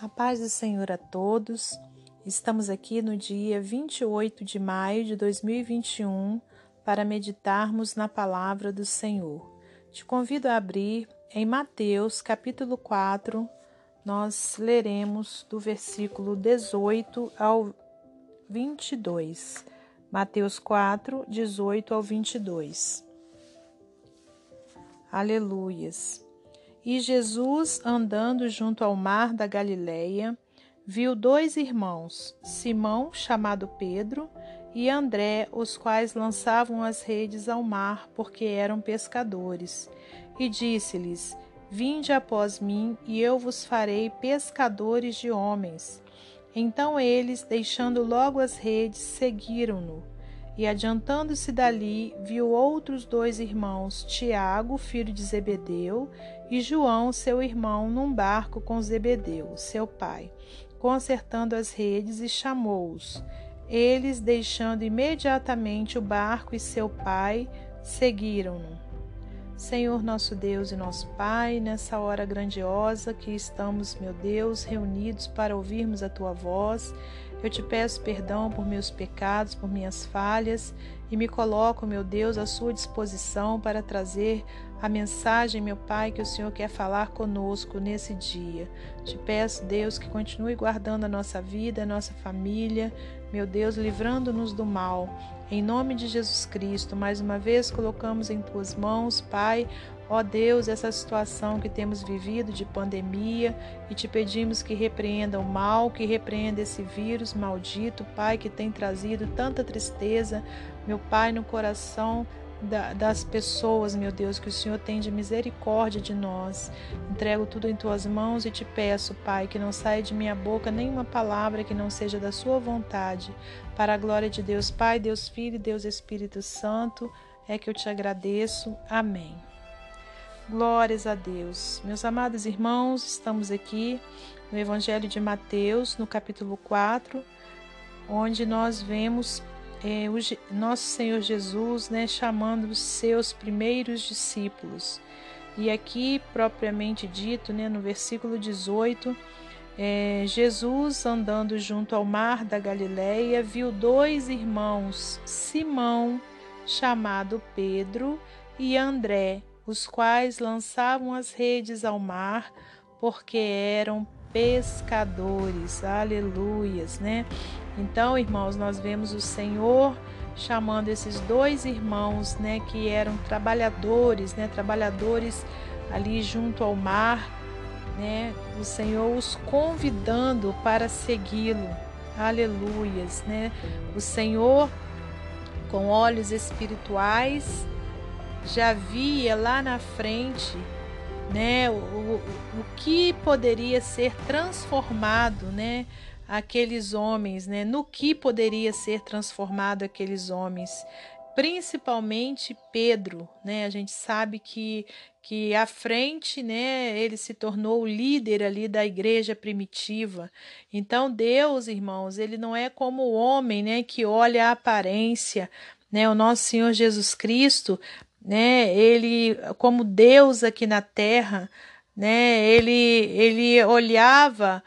A paz do Senhor a todos. Estamos aqui no dia 28 de maio de 2021 para meditarmos na palavra do Senhor. Te convido a abrir em Mateus, capítulo 4. Nós leremos do versículo 18 ao 22. Mateus 4, 18 ao 22. Aleluias. E Jesus, andando junto ao mar da Galileia, viu dois irmãos, Simão, chamado Pedro, e André, os quais lançavam as redes ao mar, porque eram pescadores. E disse-lhes: Vinde após mim, e eu vos farei pescadores de homens. Então eles, deixando logo as redes, seguiram-no. E adiantando-se dali, viu outros dois irmãos, Tiago, filho de Zebedeu, e João, seu irmão, num barco com Zebedeu, seu pai, consertando as redes, e chamou-os. Eles, deixando imediatamente o barco e seu pai, seguiram-no. Senhor nosso Deus e nosso Pai, nessa hora grandiosa que estamos, meu Deus, reunidos para ouvirmos a tua voz, eu te peço perdão por meus pecados, por minhas falhas e me coloco, meu Deus, à sua disposição para trazer a mensagem, meu Pai, que o Senhor quer falar conosco nesse dia. Te peço, Deus, que continue guardando a nossa vida, a nossa família, meu Deus, livrando-nos do mal. Em nome de Jesus Cristo, mais uma vez colocamos em tuas mãos, Pai, Ó Deus, essa situação que temos vivido de pandemia e te pedimos que repreenda o mal, que repreenda esse vírus maldito, Pai, que tem trazido tanta tristeza, meu Pai, no coração das pessoas, meu Deus, que o Senhor tem de misericórdia de nós. Entrego tudo em tuas mãos e te peço, Pai, que não saia de minha boca nenhuma palavra que não seja da sua vontade. Para a glória de Deus Pai, Deus Filho e Deus Espírito Santo, é que eu te agradeço. Amém. Glórias a Deus. Meus amados irmãos, estamos aqui no Evangelho de Mateus, no capítulo 4, onde nós vemos é, o nosso Senhor Jesus né, chamando os seus primeiros discípulos. E aqui, propriamente dito, né, no versículo 18, é, Jesus, andando junto ao mar da Galileia, viu dois irmãos, Simão, chamado Pedro, e André, os quais lançavam as redes ao mar, porque eram pescadores. Aleluias, né? Então, irmãos, nós vemos o Senhor chamando esses dois irmãos, né, que eram trabalhadores, né, trabalhadores ali junto ao mar, né? O Senhor os convidando para segui-lo. Aleluias, né? O Senhor com olhos espirituais já via lá na frente né, o, o, o que poderia ser transformado, né, aqueles homens, né, no que poderia ser transformado aqueles homens, principalmente Pedro, né, a gente sabe que que à frente, né, ele se tornou o líder ali da igreja primitiva. Então Deus, irmãos, ele não é como o homem, né, que olha a aparência, né, o nosso Senhor Jesus Cristo né? Ele como Deus aqui na terra, né? Ele ele olhava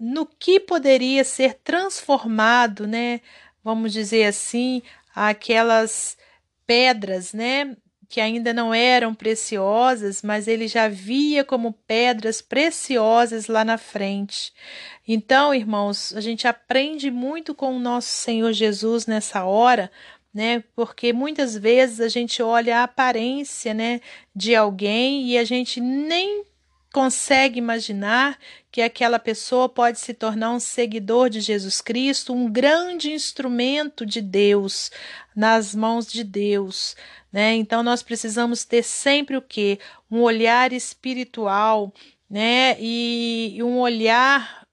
no que poderia ser transformado, né? Vamos dizer assim, aquelas pedras, né? Que ainda não eram preciosas, mas ele já via como pedras preciosas lá na frente. Então, irmãos, a gente aprende muito com o nosso Senhor Jesus nessa hora, né? Porque muitas vezes a gente olha a aparência, né, de alguém e a gente nem consegue imaginar que aquela pessoa pode se tornar um seguidor de Jesus Cristo, um grande instrumento de Deus nas mãos de Deus, né? Então nós precisamos ter sempre o que um olhar espiritual, né? E, e um olhar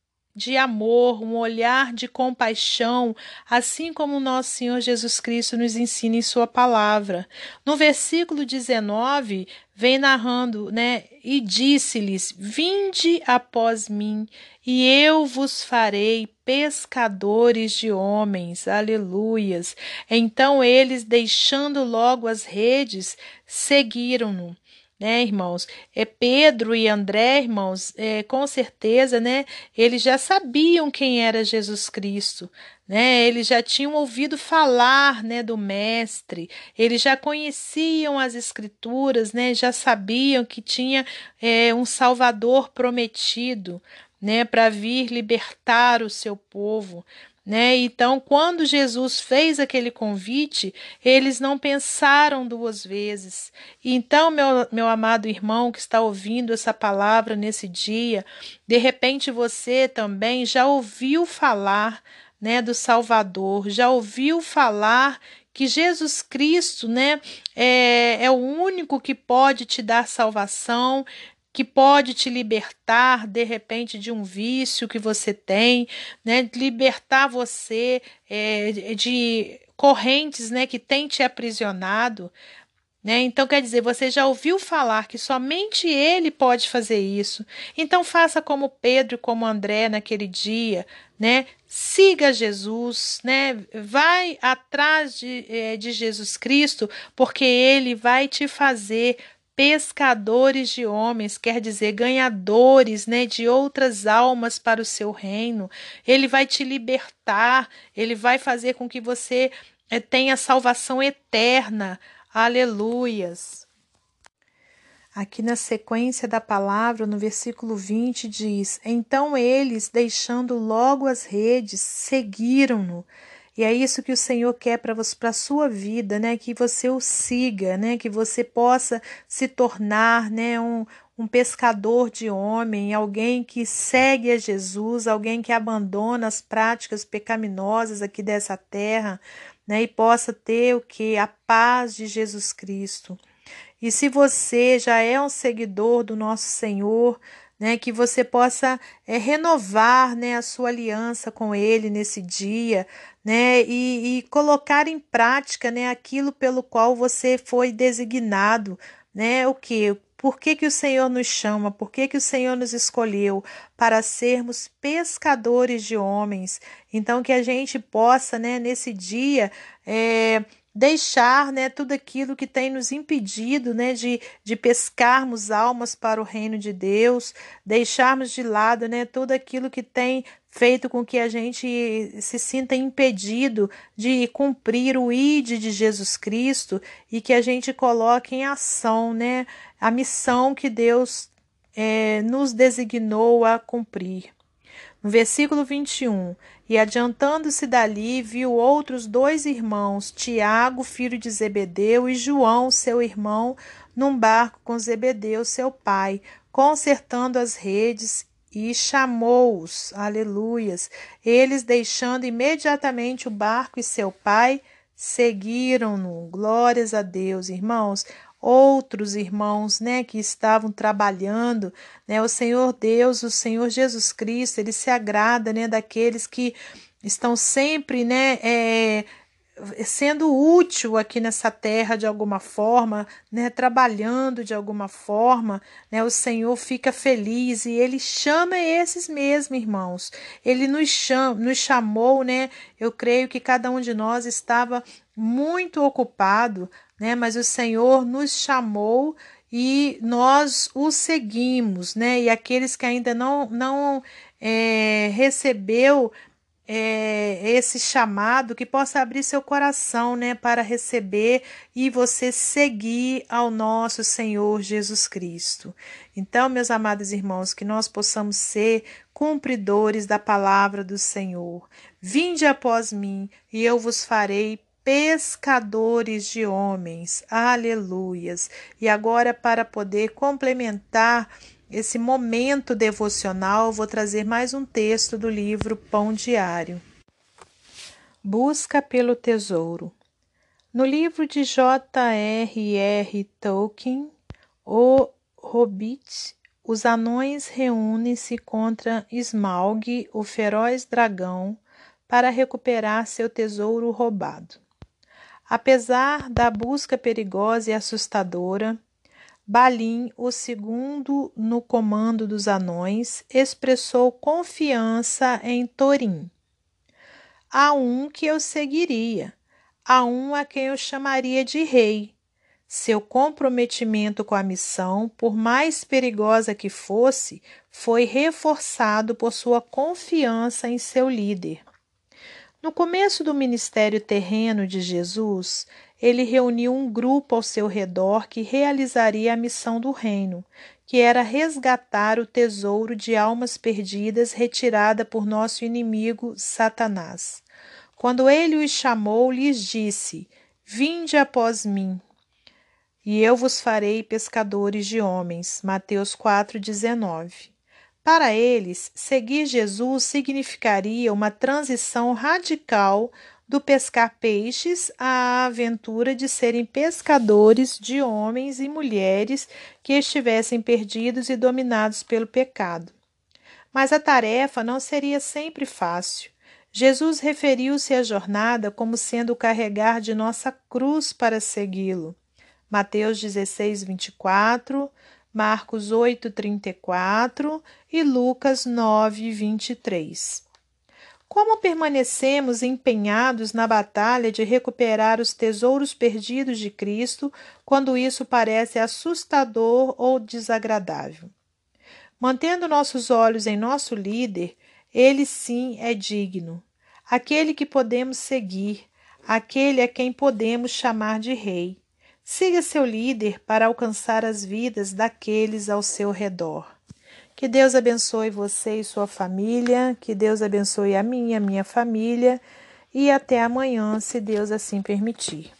de amor, um olhar de compaixão, assim como nosso Senhor Jesus Cristo nos ensina em Sua palavra. No versículo 19, vem narrando, né? E disse-lhes: Vinde após mim, e eu vos farei pescadores de homens. Aleluias. Então eles, deixando logo as redes, seguiram-no. Né, irmãos? É Pedro e André, irmãos, é, com certeza, né? Eles já sabiam quem era Jesus Cristo, né? Eles já tinham ouvido falar, né, do mestre. Eles já conheciam as escrituras, né? Já sabiam que tinha é, um Salvador prometido, né, para vir libertar o seu povo. Né? Então, quando Jesus fez aquele convite, eles não pensaram duas vezes. Então, meu, meu amado irmão que está ouvindo essa palavra nesse dia, de repente você também já ouviu falar né, do Salvador, já ouviu falar que Jesus Cristo né, é, é o único que pode te dar salvação, que pode te libertar de repente de um vício que você tem, né? Libertar você é, de correntes, né? Que tem te aprisionado. Né? Então, quer dizer, você já ouviu falar que somente ele pode fazer isso. Então, faça como Pedro e como André naquele dia, né? Siga Jesus, né? Vai atrás de, é, de Jesus Cristo, porque ele vai te fazer pescadores de homens, quer dizer, ganhadores, né, de outras almas para o seu reino. Ele vai te libertar, ele vai fazer com que você eh, tenha salvação eterna. Aleluias. Aqui na sequência da palavra, no versículo 20, diz: Então eles, deixando logo as redes, seguiram-no e é isso que o Senhor quer para a sua vida, né? Que você o siga, né? Que você possa se tornar, né? Um, um pescador de homem, alguém que segue a Jesus, alguém que abandona as práticas pecaminosas aqui dessa terra, né? E possa ter o que? A paz de Jesus Cristo. E se você já é um seguidor do nosso Senhor, né, que você possa é, renovar né, a sua aliança com Ele nesse dia, né, e, e colocar em prática né, aquilo pelo qual você foi designado, né, o que? Por que, que o Senhor nos chama? Por que, que o Senhor nos escolheu? Para sermos pescadores de homens. Então, que a gente possa, né, nesse dia, é, deixar né, tudo aquilo que tem nos impedido né, de, de pescarmos almas para o reino de Deus, deixarmos de lado né, tudo aquilo que tem feito com que a gente se sinta impedido de cumprir o ID de Jesus Cristo e que a gente coloque em ação né, a missão que Deus é, nos designou a cumprir. No versículo 21, e adiantando-se dali, viu outros dois irmãos, Tiago, filho de Zebedeu, e João, seu irmão, num barco com Zebedeu, seu pai, consertando as redes, e chamou-os, aleluias. Eles, deixando imediatamente o barco e seu pai, seguiram-no. Glórias a Deus, irmãos outros irmãos, né, que estavam trabalhando, né, o Senhor Deus, o Senhor Jesus Cristo, ele se agrada, né, daqueles que estão sempre, né, é, sendo útil aqui nessa terra de alguma forma, né, trabalhando de alguma forma, né, o Senhor fica feliz e ele chama esses mesmos irmãos. Ele nos, nos chamou, né? Eu creio que cada um de nós estava muito ocupado, né? Mas o Senhor nos chamou e nós o seguimos, né? E aqueles que ainda não não é, recebeu é, esse chamado, que possa abrir seu coração, né, para receber e você seguir ao nosso Senhor Jesus Cristo. Então, meus amados irmãos, que nós possamos ser cumpridores da palavra do Senhor. Vinde após mim, e eu vos farei pescadores de homens. Aleluias. E agora, para poder complementar esse momento devocional, vou trazer mais um texto do livro Pão Diário. Busca pelo Tesouro. No livro de J.R.R. Tolkien, O Hobbit, os anões reúnem-se contra Smaug, o feroz dragão, para recuperar seu tesouro roubado. Apesar da busca perigosa e assustadora, Balim, o segundo no comando dos anões, expressou confiança em Torim. Há um que eu seguiria, há um a quem eu chamaria de rei. Seu comprometimento com a missão, por mais perigosa que fosse, foi reforçado por sua confiança em seu líder. No começo do ministério terreno de Jesus, ele reuniu um grupo ao seu redor que realizaria a missão do reino, que era resgatar o tesouro de almas perdidas retirada por nosso inimigo Satanás. Quando ele os chamou, lhes disse: Vinde após mim, e eu vos farei pescadores de homens. Mateus 4:19. Para eles, seguir Jesus significaria uma transição radical do pescar peixes à aventura de serem pescadores de homens e mulheres que estivessem perdidos e dominados pelo pecado. Mas a tarefa não seria sempre fácil. Jesus referiu-se à jornada como sendo o carregar de nossa cruz para segui-lo. Mateus 16, 24, Marcos 8, 34 e Lucas 9, 23. Como permanecemos empenhados na batalha de recuperar os tesouros perdidos de Cristo quando isso parece assustador ou desagradável? Mantendo nossos olhos em nosso líder, ele sim é digno, aquele que podemos seguir, aquele a quem podemos chamar de Rei. Siga seu líder para alcançar as vidas daqueles ao seu redor. Que Deus abençoe você e sua família, que Deus abençoe a minha, minha família e até amanhã, se Deus assim permitir.